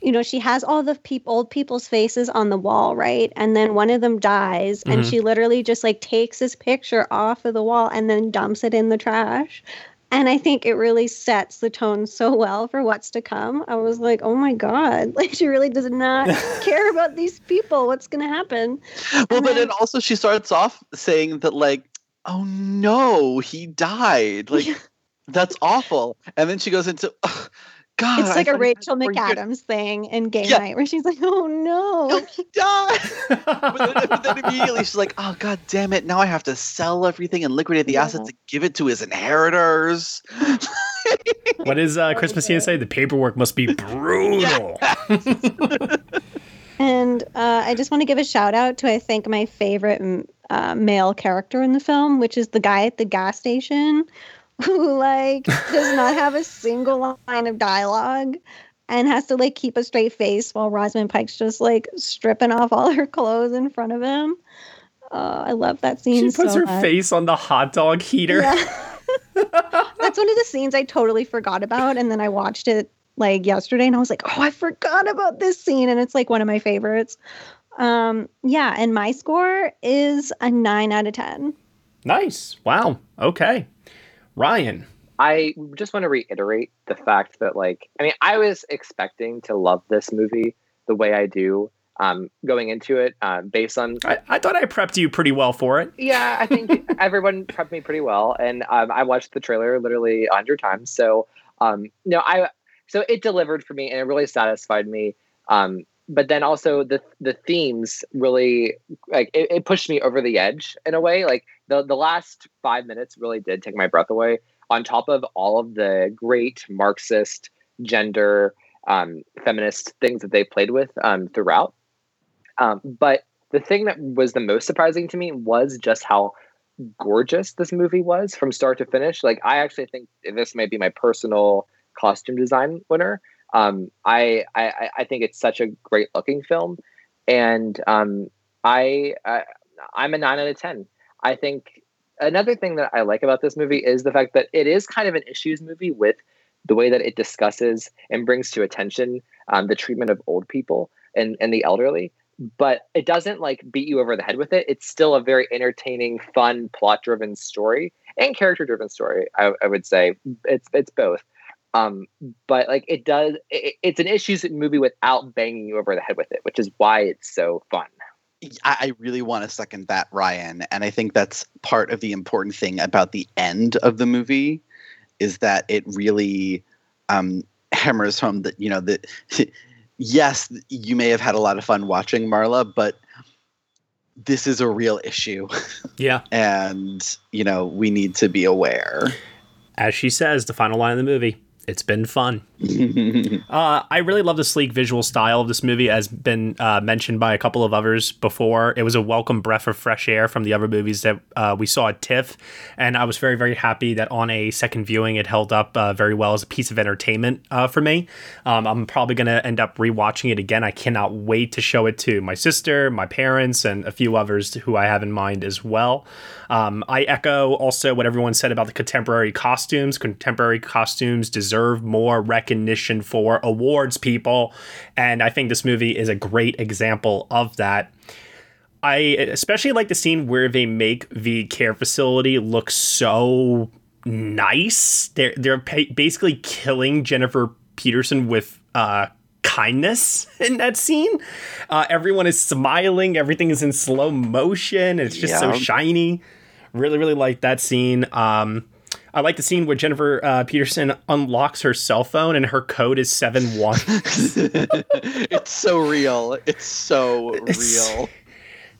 you know, she has all the people, old people's faces on the wall, right? And then one of them dies, mm-hmm. and she literally just like takes his picture off of the wall and then dumps it in the trash. And I think it really sets the tone so well for what's to come. I was like, oh my God, like she really does not care about these people. What's going to happen? Well, and but then, then also she starts off saying that, like, oh no, he died. Like, that's awful. And then she goes into, God, it's like a Rachel McAdams thing in Game yeah. Night where she's like, "Oh no, he died!" but, then, but, then, immediately she's like, "Oh God damn it! Now I have to sell everything and liquidate the yeah. assets and give it to his inheritors." what does uh, Chris Messina say? The paperwork must be brutal. and uh, I just want to give a shout out to I think my favorite uh, male character in the film, which is the guy at the gas station who like does not have a single line of dialogue and has to like keep a straight face while Rosamund Pike's just like stripping off all her clothes in front of him. Uh, I love that scene. She puts so her much. face on the hot dog heater. Yeah. That's one of the scenes I totally forgot about, and then I watched it like yesterday, and I was like, "Oh, I forgot about this scene," and it's like one of my favorites. Um, yeah, and my score is a nine out of ten. Nice. Wow. Okay. Ryan. I just want to reiterate the fact that, like, I mean, I was expecting to love this movie the way I do um, going into it, uh, based on. I, I, thought I prepped you pretty well for it. Yeah, I think everyone prepped me pretty well, and um, I watched the trailer literally a hundred times. So, um, no, I so it delivered for me, and it really satisfied me. Um, but then also the the themes really like it, it, pushed me over the edge in a way like the the last five minutes really did take my breath away on top of all of the great marxist gender um, feminist things that they played with um, throughout. Um, but the thing that was the most surprising to me was just how gorgeous this movie was from start to finish. Like I actually think this might be my personal costume design winner. Um, I, I I think it's such a great looking film, and um, I, I I'm a nine out of ten. I think another thing that I like about this movie is the fact that it is kind of an issues movie with the way that it discusses and brings to attention um, the treatment of old people and, and the elderly. But it doesn't like beat you over the head with it. It's still a very entertaining fun plot driven story and character driven story I, I, would say. It's it's both um, but like it does it, it's an issues movie without banging you over the head with it which is why it's so fun I really want to second that, Ryan. And I think that's part of the important thing about the end of the movie is that it really um, hammers home that, you know, that yes, you may have had a lot of fun watching Marla, but this is a real issue. Yeah. and, you know, we need to be aware. As she says, the final line of the movie it's been fun. Uh, I really love the sleek visual style of this movie, as been uh, mentioned by a couple of others before. It was a welcome breath of fresh air from the other movies that uh, we saw at TIFF, and I was very, very happy that on a second viewing, it held up uh, very well as a piece of entertainment uh, for me. Um, I'm probably going to end up rewatching it again. I cannot wait to show it to my sister, my parents, and a few others who I have in mind as well. Um, I echo also what everyone said about the contemporary costumes. Contemporary costumes deserve more recognition for awards, people. And I think this movie is a great example of that. I especially like the scene where they make the care facility look so nice. They're they're basically killing Jennifer Peterson with uh, kindness in that scene. Uh, everyone is smiling. Everything is in slow motion. It's just yeah. so shiny. Really, really like that scene. Um, I like the scene where Jennifer uh, Peterson unlocks her cell phone and her code is seven one. it's so real. It's so it's, real.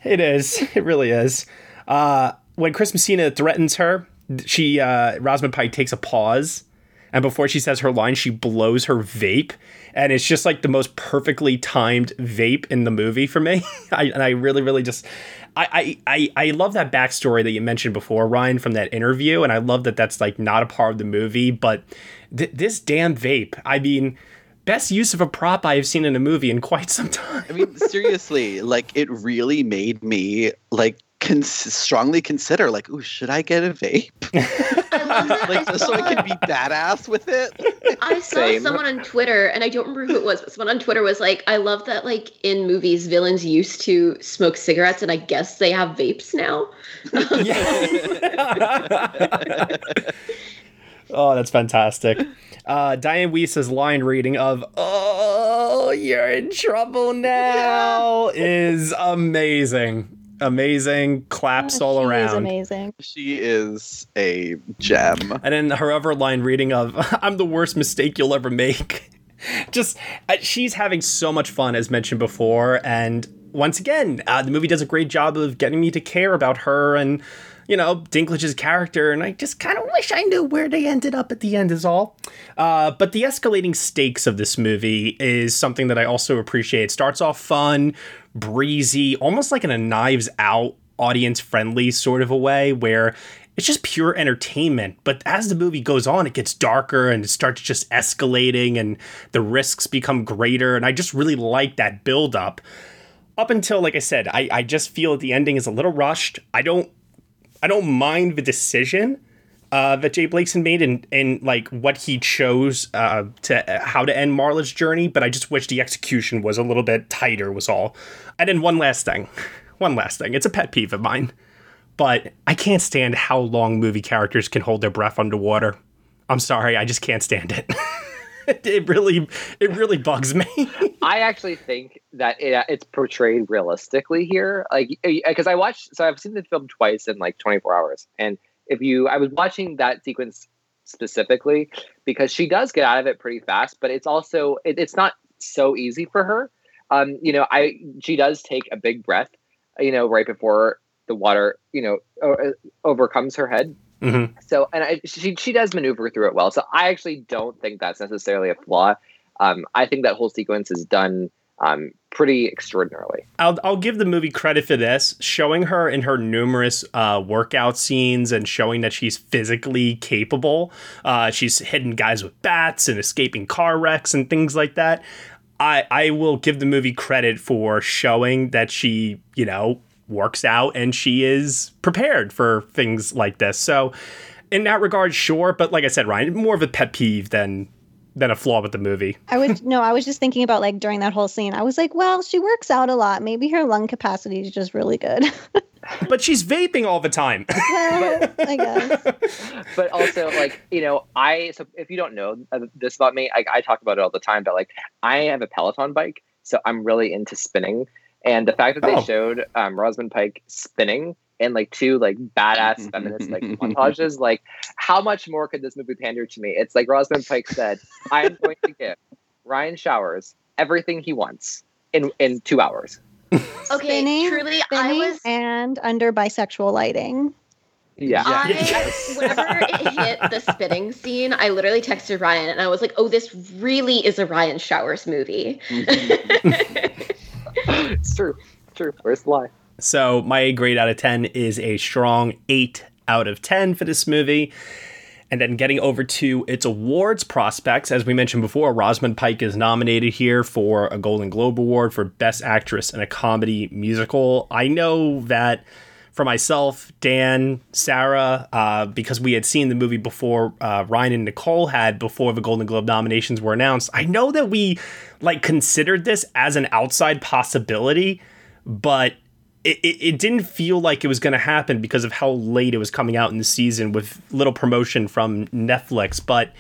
It is. It really is. Uh, when Chris Messina threatens her, she uh, Rosamund Pike takes a pause, and before she says her line, she blows her vape, and it's just like the most perfectly timed vape in the movie for me. I, and I really, really just I, I, I love that backstory that you mentioned before, Ryan, from that interview, and I love that that's like not a part of the movie. But th- this damn vape, I mean, best use of a prop I have seen in a movie in quite some time. I mean, seriously, like it really made me like cons- strongly consider like, oh, should I get a vape? like just so I can be badass with it. I saw Same. someone on Twitter, and I don't remember who it was, but someone on Twitter was like, "I love that like in movies, villains used to smoke cigarettes, and I guess they have vapes now." oh, that's fantastic. Uh, Dianne Wiest's line reading of "Oh, you're in trouble now" is amazing amazing claps oh, all around. amazing. She is a gem. And then her other line reading of "I'm the worst mistake you'll ever make." Just uh, she's having so much fun, as mentioned before, and once again, uh, the movie does a great job of getting me to care about her and you know, Dinklage's character, and I just kind of wish I knew where they ended up at the end, is all. Uh, but the escalating stakes of this movie is something that I also appreciate. It starts off fun, breezy, almost like in a knives out, audience friendly sort of a way where it's just pure entertainment. But as the movie goes on, it gets darker and it starts just escalating and the risks become greater. And I just really like that build up. Up until, like I said, I, I just feel that the ending is a little rushed. I don't I don't mind the decision uh, that J Blakeson made and and like what he chose uh, to uh, how to end Marla's journey, but I just wish the execution was a little bit tighter. Was all. And then one last thing, one last thing. It's a pet peeve of mine, but I can't stand how long movie characters can hold their breath underwater. I'm sorry, I just can't stand it. it really it really bugs me. I actually think that it, uh, it's portrayed realistically here. Like eh, because I watched so I've seen the film twice in like 24 hours and if you I was watching that sequence specifically because she does get out of it pretty fast but it's also it, it's not so easy for her. Um you know, I she does take a big breath, you know, right before the water, you know, eh, overcomes her head Mm-hmm. So, and I, she she does maneuver through it well. So I actually don't think that's necessarily a flaw. Um, I think that whole sequence is done um, pretty extraordinarily. I'll, I'll give the movie credit for this, showing her in her numerous uh, workout scenes and showing that she's physically capable. Uh, she's hitting guys with bats and escaping car wrecks and things like that. I, I will give the movie credit for showing that she, you know, works out and she is prepared for things like this. So, in that regard, sure. But like I said, Ryan, more of a pet peeve than than a flaw with the movie. I was no, I was just thinking about like during that whole scene. I was like, well, she works out a lot. Maybe her lung capacity is just really good. but she's vaping all the time. well, I guess. But also, like you know, I so if you don't know uh, this about me, I, I talk about it all the time. But like, I have a Peloton bike, so I'm really into spinning. And the fact that they Oh. showed um, Rosamund Pike spinning in like two like badass feminist like montages, like how much more could this movie pander to me? It's like Rosamund Pike said, "I am going to give Ryan Showers everything he wants in in two hours." Okay, Spinning, truly, I was and under bisexual lighting. Yeah. I, whenever it hit the spitting scene, I literally texted Ryan and I was like, "Oh, this really is a Ryan Showers movie." it's true. True. Where's the lie? So my grade out of 10 is a strong 8 out of 10 for this movie. And then getting over to its awards prospects, as we mentioned before, Rosamund Pike is nominated here for a Golden Globe Award for Best Actress in a Comedy Musical. I know that for myself, Dan, Sarah, uh, because we had seen the movie before uh, Ryan and Nicole had before the Golden Globe nominations were announced. I know that we like considered this as an outside possibility, but it, it, it didn't feel like it was going to happen because of how late it was coming out in the season with little promotion from Netflix. But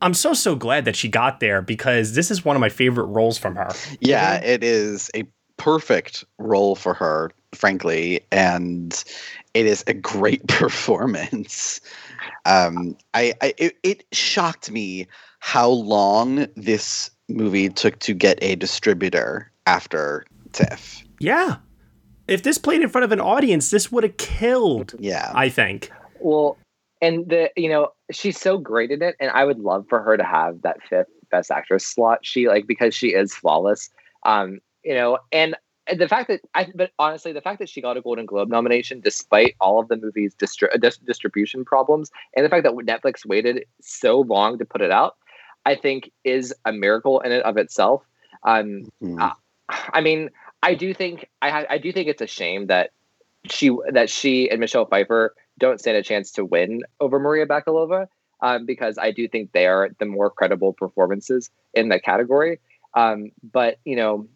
I'm so, so glad that she got there because this is one of my favorite roles from her. Yeah, it is a perfect role for her, frankly, and it is a great performance. Um, I, I it, it shocked me how long this movie took to get a distributor after TIFF. Yeah. If this played in front of an audience, this would have killed. Yeah. I think. Well, and the you know she's so great in it, and I would love for her to have that fifth best actress slot. She like because she is flawless. Um, you know, and the fact that I, but honestly, the fact that she got a Golden Globe nomination despite all of the movie's distri- dis- distribution problems, and the fact that Netflix waited so long to put it out, I think is a miracle in and of itself. Um, uh, I mean, I do think I, I do think it's a shame that she that she and Michelle Pfeiffer don't stand a chance to win over Maria Bakalova um, because I do think they are the more credible performances in that category. Um, but you know,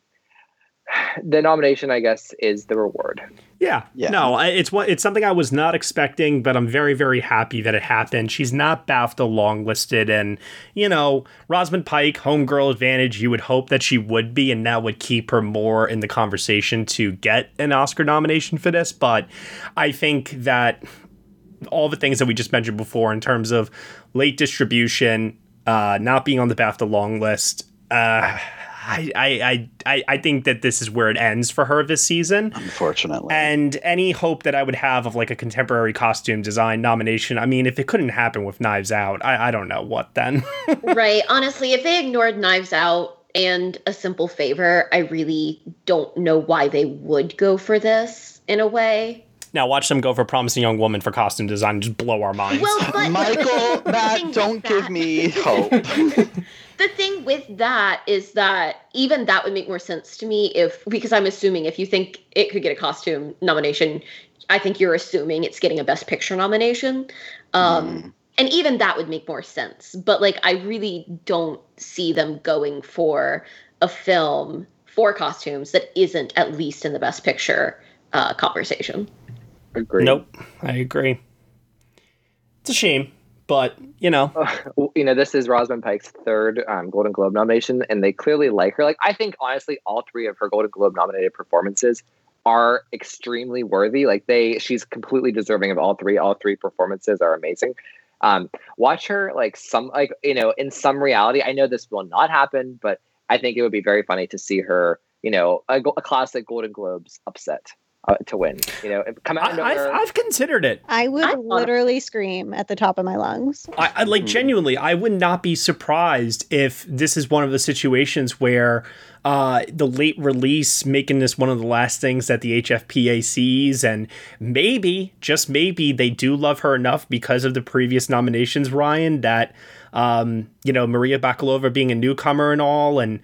the nomination, I guess, is the reward. Yeah. No, it's what it's something I was not expecting, but I'm very, very happy that it happened. She's not BAFTA long listed, and you know, Rosamund Pike, homegirl advantage. You would hope that she would be, and that would keep her more in the conversation to get an Oscar nomination for this. But I think that all the things that we just mentioned before, in terms of late distribution, uh, not being on the BAFTA long list, uh, I, I, I, I- I think that this is where it ends for her this season. Unfortunately. And any hope that I would have of like a contemporary costume design nomination, I mean, if it couldn't happen with Knives Out, I, I don't know what then. right. Honestly, if they ignored Knives Out and A Simple Favor, I really don't know why they would go for this in a way. Now watch them go for Promising Young Woman for costume design and just blow our minds. Well, but Michael, Matt, don't give me hope. the thing with that is that even that would make more sense to me if because I'm assuming if you think it could get a costume nomination, I think you're assuming it's getting a best picture nomination. Um and even that would make more sense. But like I really don't see them going for a film for costumes that isn't at least in the best picture uh conversation. Agreed. Nope, I agree. It's a shame, but you know, Well, you know, this is Rosamund Pike's third um, Golden Globe nomination, and they clearly like her. Like, I think honestly, all three of her Golden Globe nominated performances are extremely worthy. Like, they, she's completely deserving of all three. All three performances are amazing. Um, watch her like some like you know in some reality. I know this will not happen, but I think it would be very funny to see her. You know, a, a classic Golden Globes upset. Uh, to win. You know, come out I, I've, I've considered it. I would literally scream at the top of my lungs. I, I like genuinely, I would not be surprised if this is one of the situations where uh, the late release making this one of the last things that the HFPA sees, and maybe, just maybe, they do love her enough because of the previous nominations, Ryan, that um, you know Maria Bakalova being a newcomer and all, and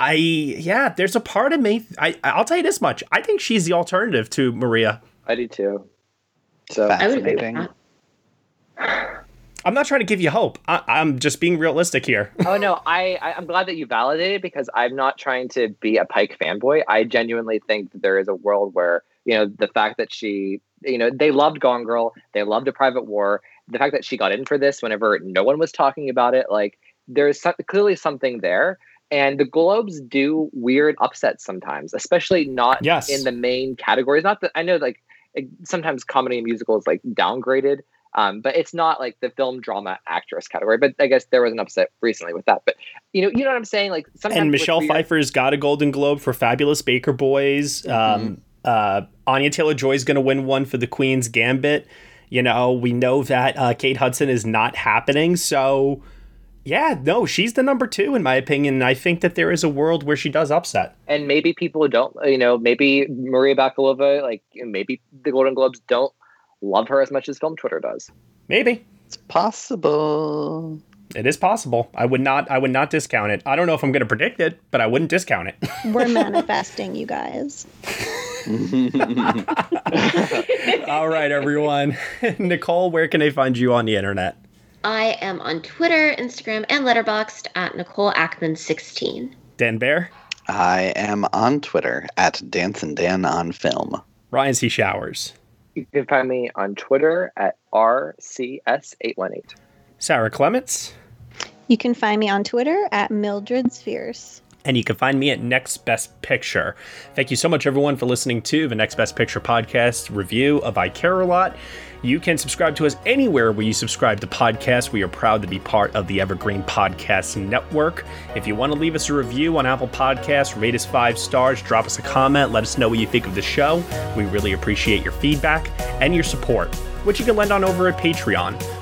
I yeah, there's a part of me. I I'll tell you this much: I think she's the alternative to Maria. I do too. So I would agree with that. I'm not trying to give you hope. I, I'm just being realistic here. oh no, I, I I'm glad that you validated because I'm not trying to be a Pike fanboy. I genuinely think that there is a world where you know the fact that she you know they loved Gone Girl, they loved A Private War. The fact that she got in for this whenever no one was talking about it, like there's some, clearly something there. And the Globes do weird upsets sometimes, especially not Yes. in the main categories. Not that I know, like sometimes comedy and musical is like downgraded, um, but it's not like the film drama actress category. But I guess there was an upset recently with that. But you know, you know what I'm saying? Like sometimes and Michelle weird- Pfeiffer's got a Golden Globe for Fabulous Baker Boys. Um, uh, Anya Taylor Joy's going to win one for The Queen's Gambit. You know, we know that uh, Kate Hudson is not happening. So, yeah, no, she's the number two, in my opinion. I think that there is a world where she does upset. and maybe people don't you know maybe maria bakalova like maybe the golden globes don't love her as much as film twitter does Maybe. It's possible. It is possible. I would not. I would not discount it. I don't know if I'm going to predict it, but I wouldn't discount it. We're manifesting, you guys. All right, everyone. Nicole, where can they find you on the internet? I am on Twitter, Instagram, and Letterboxd at Nicole Ackman 16. Dan Bayer, I am on Twitter at Dance and Dan on Film. Ryan C. Showers, you can find me on twitter at rcs818 Sarah Clements, You can find me on Twitter at Mildred Spheres. And you can find me at Next Best Picture. Thank you so much, everyone, for listening to the Next Best Picture podcast review of I Care a Lot. You can subscribe to us anywhere where you subscribe to podcasts. We are proud to be part of the Evergreen Podcast Network. If you want to leave us a review on Apple Podcasts, rate us five stars, drop us a comment, let us know what you think of the show. We really appreciate your feedback and your support, which you can lend on over at Patreon.